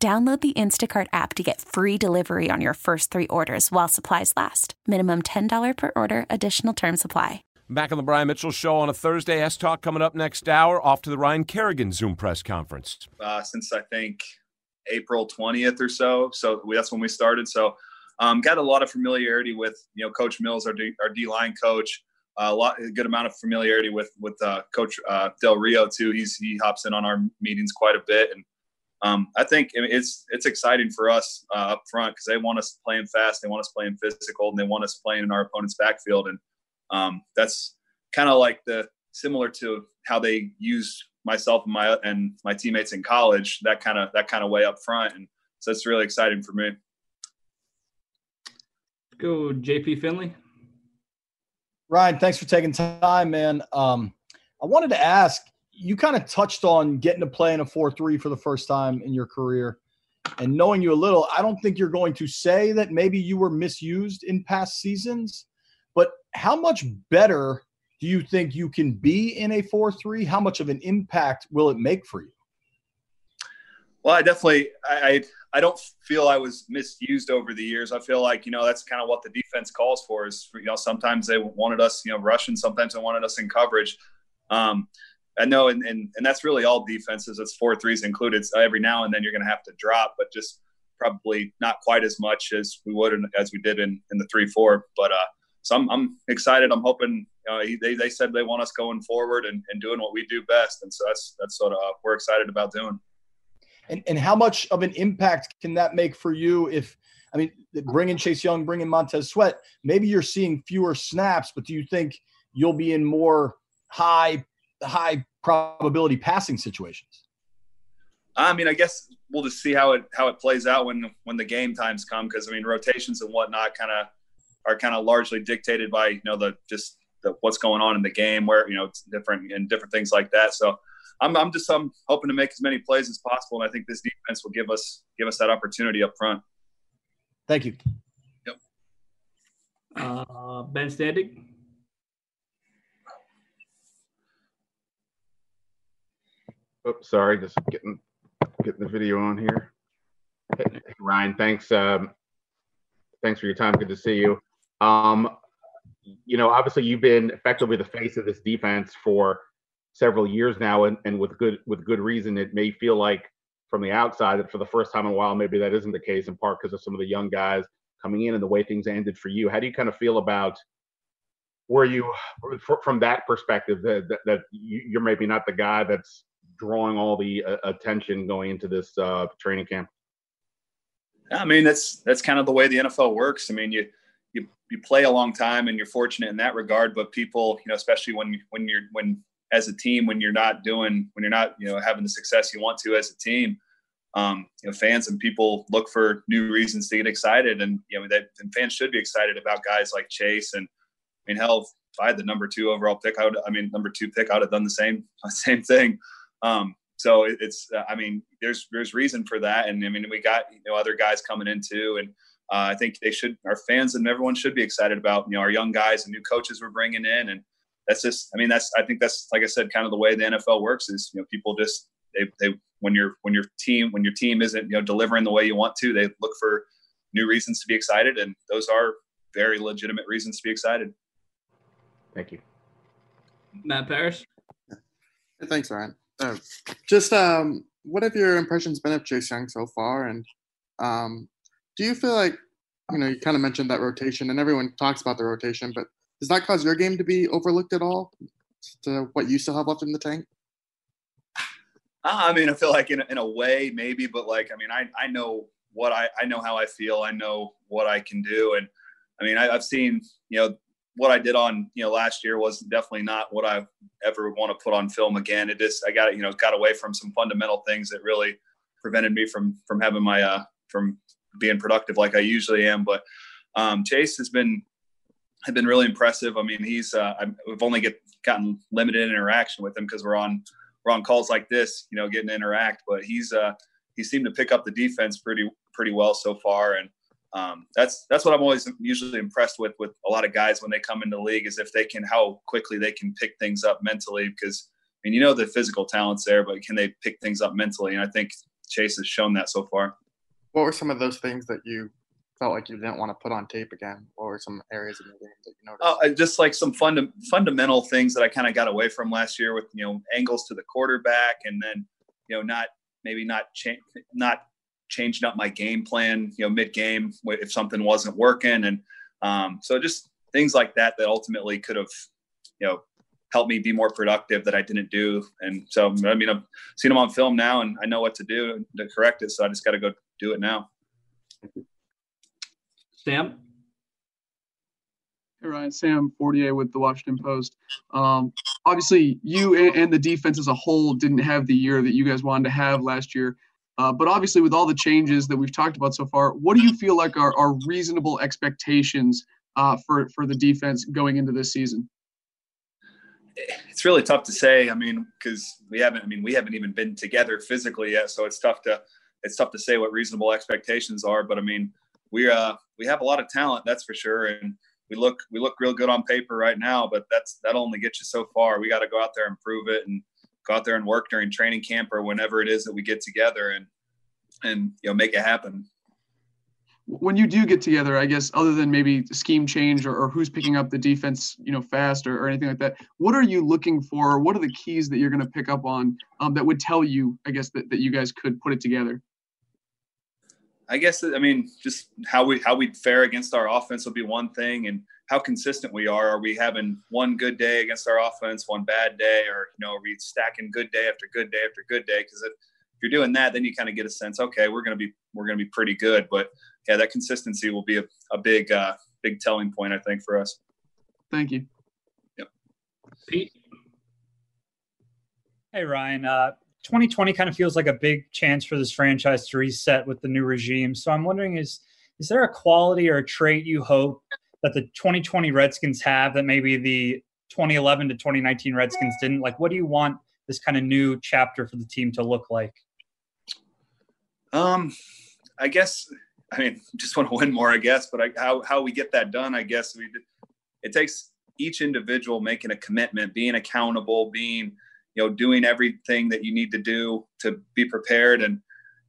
Download the Instacart app to get free delivery on your first three orders while supplies last. Minimum $10 per order, additional term supply. Back on the Brian Mitchell Show on a Thursday. S Talk coming up next hour. Off to the Ryan Kerrigan Zoom press conference. Uh, since I think April 20th or so. So we, that's when we started. So um, got a lot of familiarity with, you know, Coach Mills, our D, our D line coach. Uh, a lot, a good amount of familiarity with with uh, Coach uh, Del Rio too. He's he hops in on our meetings quite a bit, and um, I think it's it's exciting for us uh, up front because they want us playing fast, they want us playing physical, and they want us playing in our opponent's backfield, and um, that's kind of like the similar to how they use myself and my and my teammates in college. That kind of that kind of way up front, and so it's really exciting for me. Go, JP Finley. Ryan, thanks for taking time, man. Um, I wanted to ask you kind of touched on getting to play in a 4-3 for the first time in your career and knowing you a little i don't think you're going to say that maybe you were misused in past seasons but how much better do you think you can be in a 4-3 how much of an impact will it make for you? Well i definitely i i don't feel i was misused over the years. I feel like you know that's kind of what the defense calls for is you know sometimes they wanted us you know rushing sometimes they wanted us in coverage. Um, I know, and, and, and that's really all defenses. It's four threes included. So every now and then you're going to have to drop, but just probably not quite as much as we would in, as we did in, in the three four. But uh, so I'm, I'm excited. I'm hoping uh, they they said they want us going forward and, and doing what we do best, and so that's that's what uh, we're excited about doing. And and how much of an impact can that make for you if? I mean, bringing Chase Young, bringing Montez Sweat, maybe you're seeing fewer snaps, but do you think you'll be in more high high probability passing situations? I mean, I guess we'll just see how it how it plays out when when the game times come. Because I mean, rotations and whatnot kind of are kind of largely dictated by you know the just the, what's going on in the game, where you know it's different and different things like that. So I'm I'm just I'm hoping to make as many plays as possible, and I think this defense will give us give us that opportunity up front. Thank you. Yep. Uh, ben Standig. Oh, sorry, just getting getting the video on here. Hey, Ryan, thanks. Um, thanks for your time. Good to see you. Um, you know, obviously you've been effectively the face of this defense for several years now, and, and with good with good reason. It may feel like from the outside that for the first time in a while, maybe that isn't the case, in part because of some of the young guys coming in and the way things ended for you. How do you kind of feel about where you, from that perspective, that, that, that you're maybe not the guy that's drawing all the uh, attention going into this uh, training camp? Yeah, I mean, that's that's kind of the way the NFL works. I mean, you you you play a long time and you're fortunate in that regard. But people, you know, especially when when you're when as a team when you're not doing when you're not you know having the success you want to as a team, um, you know, fans and people look for new reasons to get excited, and you know that and fans should be excited about guys like Chase and I mean, hell, if I had the number two overall pick, I would. I mean, number two pick, I would have done the same same thing. Um, so it's, I mean, there's there's reason for that, and I mean, we got you know other guys coming in too, and uh, I think they should, our fans and everyone should be excited about you know our young guys and new coaches we're bringing in, and that's just, I mean, that's I think that's like I said, kind of the way the NFL works is you know people just they they when your when your team when your team isn't you know delivering the way you want to, they look for new reasons to be excited, and those are very legitimate reasons to be excited. Thank you, Matt Parrish. Thanks, Ryan. Uh, just um, what have your impressions been of Chase Young so far? And um, do you feel like, you know, you kind of mentioned that rotation and everyone talks about the rotation, but does that cause your game to be overlooked at all to what you still have left in the tank? I mean, I feel like in a, in a way, maybe, but like, I mean, I, I know what I, I know how I feel. I know what I can do. And I mean, I, I've seen, you know, what I did on you know last year was definitely not what I ever want to put on film again. It just I got you know got away from some fundamental things that really prevented me from from having my uh, from being productive like I usually am. But um, Chase has been have been really impressive. I mean, he's uh, we've only get gotten limited interaction with him because we're on we're on calls like this, you know, getting to interact. But he's uh, he seemed to pick up the defense pretty pretty well so far, and um, that's that's what I'm always usually impressed with with a lot of guys when they come into the league is if they can how quickly they can pick things up mentally because I mean you know the physical talents there, but can they pick things up mentally? And I think Chase has shown that so far. What were some of those things that you felt like you didn't want to put on tape again? What were some areas of the game that you noticed? Oh, just like some funda- fundamental things that I kind of got away from last year with you know angles to the quarterback, and then you know not maybe not change not changing up my game plan, you know, mid game if something wasn't working, and um, so just things like that that ultimately could have you know helped me be more productive that I didn't do. And so I mean I've seen them on film now, and I know what to do to correct it. So I just got to go do it now. Sam. Hey Ryan, Sam Fortier with the Washington Post. Um, obviously, you and, and, the defense as a whole didn't have the year that you guys wanted to have last year. Uh, but obviously, with all the changes that we've talked about so far, what do you feel like are, are reasonable expectations uh, for for the defense going into this season? It's really tough to say. I mean, because we haven't. I mean, we haven't even been together physically yet, so it's tough to it's tough to say what reasonable expectations are. But I mean, we uh we have a lot of talent, that's for sure, and we look we look real good on paper right now. But that's that'll only get you so far. We got to go out there and prove it, and go out there and work during training camp or whenever it is that we get together, and and you know make it happen when you do get together, I guess, other than maybe scheme change or, or who's picking up the defense, you know, fast or, or, anything like that, what are you looking for? What are the keys that you're going to pick up on um, that would tell you, I guess, that, that you guys could put it together? I guess I mean just how we how we fare against our offense will be one thing, and how consistent we are. Are we having one good day against our offense, one bad day, or you know, are we stacking good day after good day after good day? Because if, if you're doing that, then you kind of get a sense, okay, we're gonna be we're gonna be pretty good. But yeah, that consistency will be a, a big uh, big telling point, I think, for us. Thank you. Yep. Pete. Hey Ryan, uh, 2020 kind of feels like a big chance for this franchise to reset with the new regime. So I'm wondering is is there a quality or a trait you hope that the 2020 Redskins have that maybe the 2011 to 2019 Redskins didn't? Like what do you want this kind of new chapter for the team to look like? Um I guess I mean just want to win more I guess, but I, how how we get that done, I guess we it takes each individual making a commitment, being accountable, being you know, doing everything that you need to do to be prepared and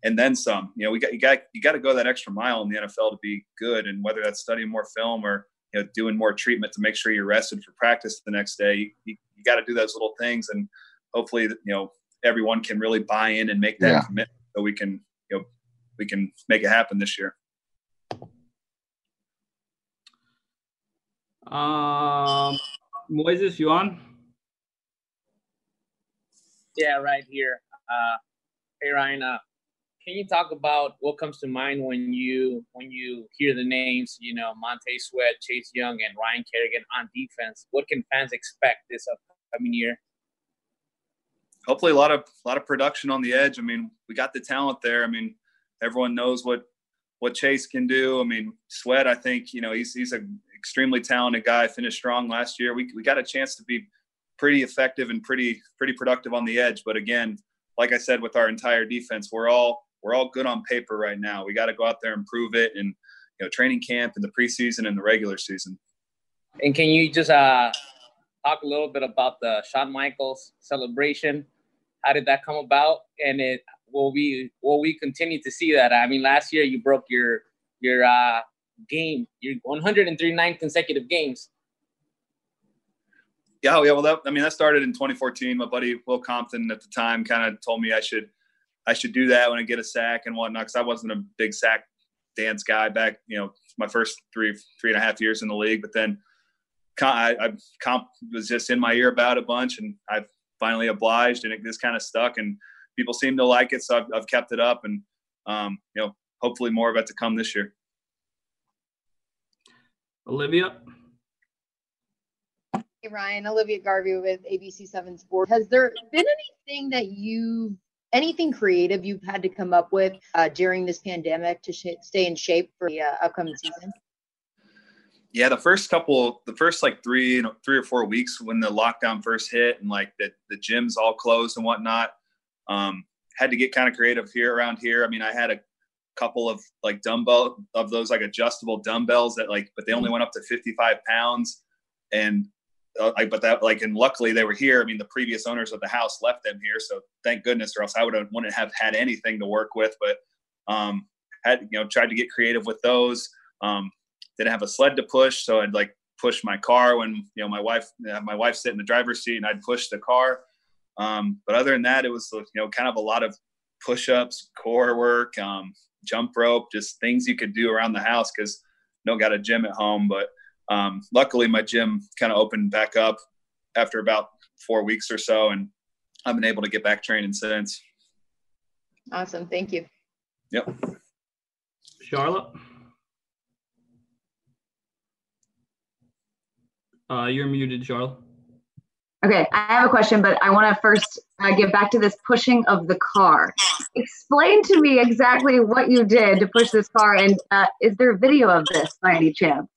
and then some. You know, we got you got you got to go that extra mile in the NFL to be good, and whether that's studying more film or you know doing more treatment to make sure you're rested for practice the next day. You, you, you got to do those little things, and hopefully, you know, everyone can really buy in and make that yeah. commitment so we can you know we can make it happen this year. Um, Moises, you on? Yeah, right here. Uh, hey Ryan, uh, can you talk about what comes to mind when you when you hear the names, you know, Montez Sweat, Chase Young, and Ryan Kerrigan on defense? What can fans expect this upcoming year? Hopefully, a lot of a lot of production on the edge. I mean, we got the talent there. I mean, everyone knows what what Chase can do. I mean, Sweat, I think you know he's he's an extremely talented guy. Finished strong last year. We we got a chance to be pretty effective and pretty pretty productive on the edge. But again, like I said, with our entire defense, we're all we're all good on paper right now. We got to go out there and prove it in you know training camp and the preseason and the regular season. And can you just uh, talk a little bit about the Shawn Michaels celebration? How did that come about? And it will we will we continue to see that? I mean, last year you broke your your uh, game, your 139 consecutive games. Yeah, yeah. Well, that, I mean, that started in 2014. My buddy Will Compton at the time kind of told me I should, I should do that when I get a sack and whatnot. Because I wasn't a big sack dance guy back, you know, my first three, three and a half years in the league. But then, I, I comp was just in my ear about a bunch, and I finally obliged, and it just kind of stuck. And people seem to like it, so I've, I've kept it up, and um, you know, hopefully more of it to come this year. Olivia. Hey Ryan, Olivia Garvey with ABC7 Sports. Has there been anything that you've anything creative you've had to come up with uh, during this pandemic to sh- stay in shape for the uh, upcoming season? Yeah, the first couple, the first like three, you know, three or four weeks when the lockdown first hit and like the, the gyms all closed and whatnot, um, had to get kind of creative here around here. I mean, I had a couple of like dumbbell of those like adjustable dumbbells that like, but they only went up to 55 pounds. And like, but that like, and luckily they were here. I mean, the previous owners of the house left them here, so thank goodness, or else I would have wouldn't have had anything to work with. But um, had you know tried to get creative with those. Um, didn't have a sled to push, so I'd like push my car when you know my wife uh, my wife sit in the driver's seat and I'd push the car. Um, but other than that, it was you know kind of a lot of push-ups, core work, um, jump rope, just things you could do around the house because don't got a gym at home. But um, luckily, my gym kind of opened back up after about four weeks or so, and I've been able to get back training since. Awesome. Thank you. Yep. Charlotte? Uh, you're muted, Charlotte. Okay, I have a question, but I want to first uh, get back to this pushing of the car. Explain to me exactly what you did to push this car, and uh, is there a video of this by any chance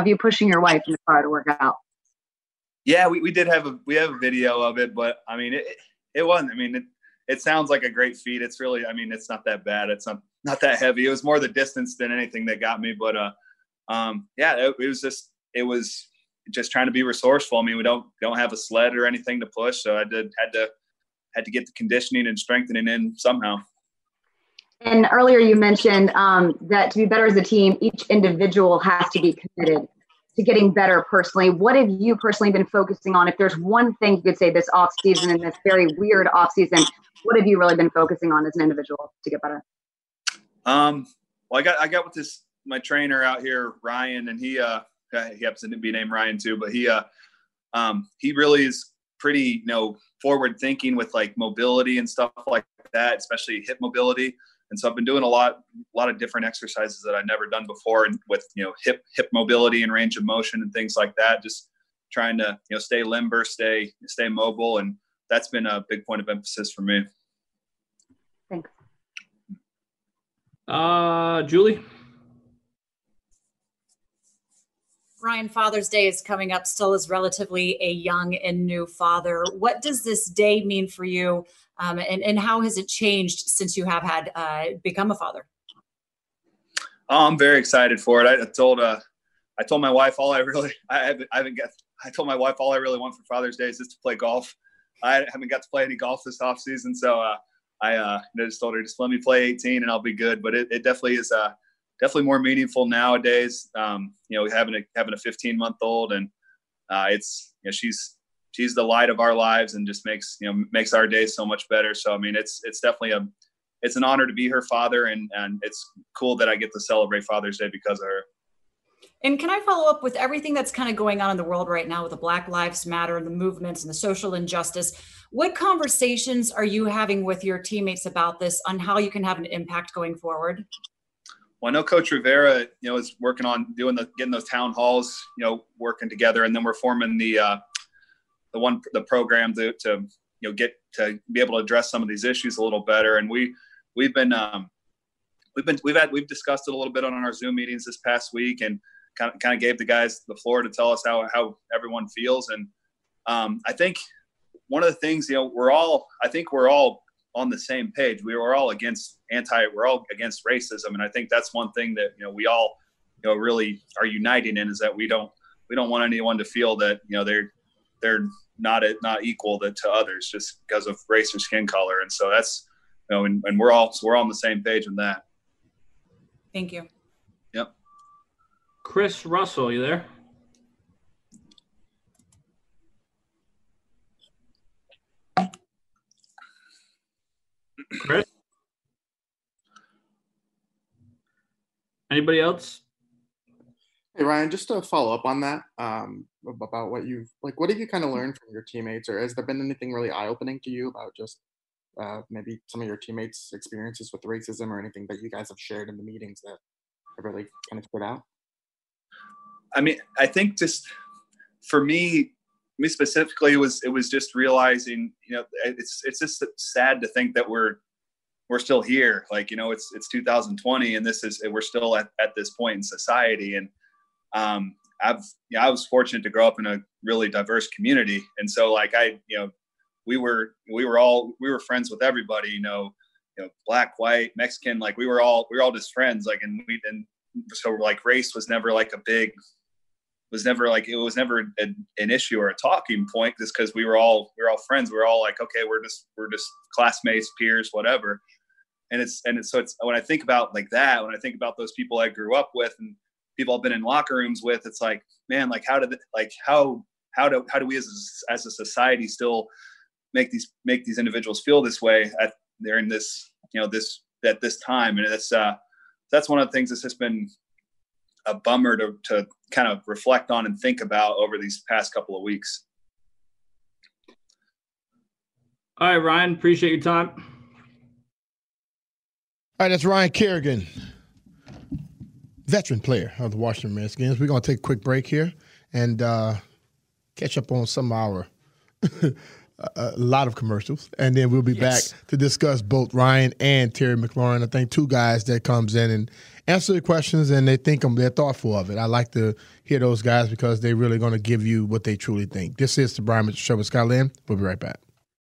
of you pushing your wife in the car to work out? Yeah, we, we did have a we have a video of it, but I mean it it wasn't. I mean it it sounds like a great feat. It's really I mean it's not that bad. It's not not that heavy. It was more the distance than anything that got me. But uh, um, yeah, it, it was just it was just trying to be resourceful. I mean, we don't don't have a sled or anything to push, so I did had to had to get the conditioning and strengthening in somehow. And earlier you mentioned um, that to be better as a team, each individual has to be committed to getting better personally. What have you personally been focusing on? If there's one thing you could say this off season in this very weird off season, what have you really been focusing on as an individual to get better? Um, well, I got I got with this my trainer out here, Ryan, and he uh he happens to be named Ryan too, but he uh um he really is pretty you know forward thinking with like mobility and stuff like that, especially hip mobility. And so I've been doing a lot a lot of different exercises that I've never done before, and with you know hip hip mobility and range of motion and things like that. Just trying to you know stay limber, stay stay mobile, and that's been a big point of emphasis for me. Thanks. Uh, Julie. Ryan, Father's Day is coming up, still as relatively a young and new father. What does this day mean for you? Um, and, and how has it changed since you have had uh, become a father? Oh, I'm very excited for it. I, told uh, I told my wife all I really I haven't, I haven't got I told my wife all I really want for Father's Day is just to play golf. I haven't got to play any golf this off season, so uh, I uh, just told her just let me play 18 and I'll be good. But it, it definitely is uh, definitely more meaningful nowadays. Um, you know, having a having a 15 month old, and uh, it's you know she's she's the light of our lives, and just makes you know makes our days so much better. So I mean, it's it's definitely a it's an honor to be her father, and and it's cool that I get to celebrate Father's Day because of her. And can I follow up with everything that's kind of going on in the world right now with the Black Lives Matter and the movements and the social injustice? What conversations are you having with your teammates about this on how you can have an impact going forward? Well, I know Coach Rivera, you know, is working on doing the getting those town halls, you know, working together, and then we're forming the uh, the one the program to, to you know get to be able to address some of these issues a little better. And we we've been um, we've been we've had we've discussed it a little bit on our Zoom meetings this past week, and kind of kind of gave the guys the floor to tell us how how everyone feels. And um, I think one of the things you know we're all I think we're all on the same page. We were all against anti, we're all against racism, and I think that's one thing that you know we all you know really are uniting in is that we don't we don't want anyone to feel that you know they're they're not not equal to, to others just because of race or skin color, and so that's you know, and, and we're all so we're all on the same page in that. Thank you. Yep. Chris Russell, you there? Chris? Anybody else? Hey Ryan, just to follow up on that, um, about what you've like, what have you kind of learned from your teammates, or has there been anything really eye-opening to you about just uh, maybe some of your teammates' experiences with racism, or anything that you guys have shared in the meetings that have really kind of stood out? I mean, I think just for me, me specifically, it was it was just realizing, you know, it's it's just sad to think that we're we're still here. Like you know, it's it's 2020, and this is we're still at, at this point in society. And um, I've yeah, I was fortunate to grow up in a really diverse community, and so like I you know we were we were all we were friends with everybody. You know, you know, black, white, Mexican. Like we were all we were all just friends. Like and we and so like race was never like a big was never like it was never a, an issue or a talking point just because we were all we were all friends We are all like okay we're just we're just classmates peers whatever and it's and it's so it's when i think about like that when i think about those people i grew up with and people i've been in locker rooms with it's like man like how did like how how do how do we as a, as a society still make these make these individuals feel this way at they're in this you know this at this time and it's uh that's one of the things that's just been a bummer to, to kind of reflect on and think about over these past couple of weeks. All right, Ryan, appreciate your time. All right, that's Ryan Kerrigan, veteran player of the Washington Redskins. We're going to take a quick break here and uh, catch up on some of our a lot of commercials, and then we'll be yes. back to discuss both Ryan and Terry McLaurin. I think two guys that comes in and answer the questions, and they think them, they're thoughtful of it. I like to hear those guys because they're really going to give you what they truly think. This is the Brian Mitchell Show with Scott Lynn. We'll be right back.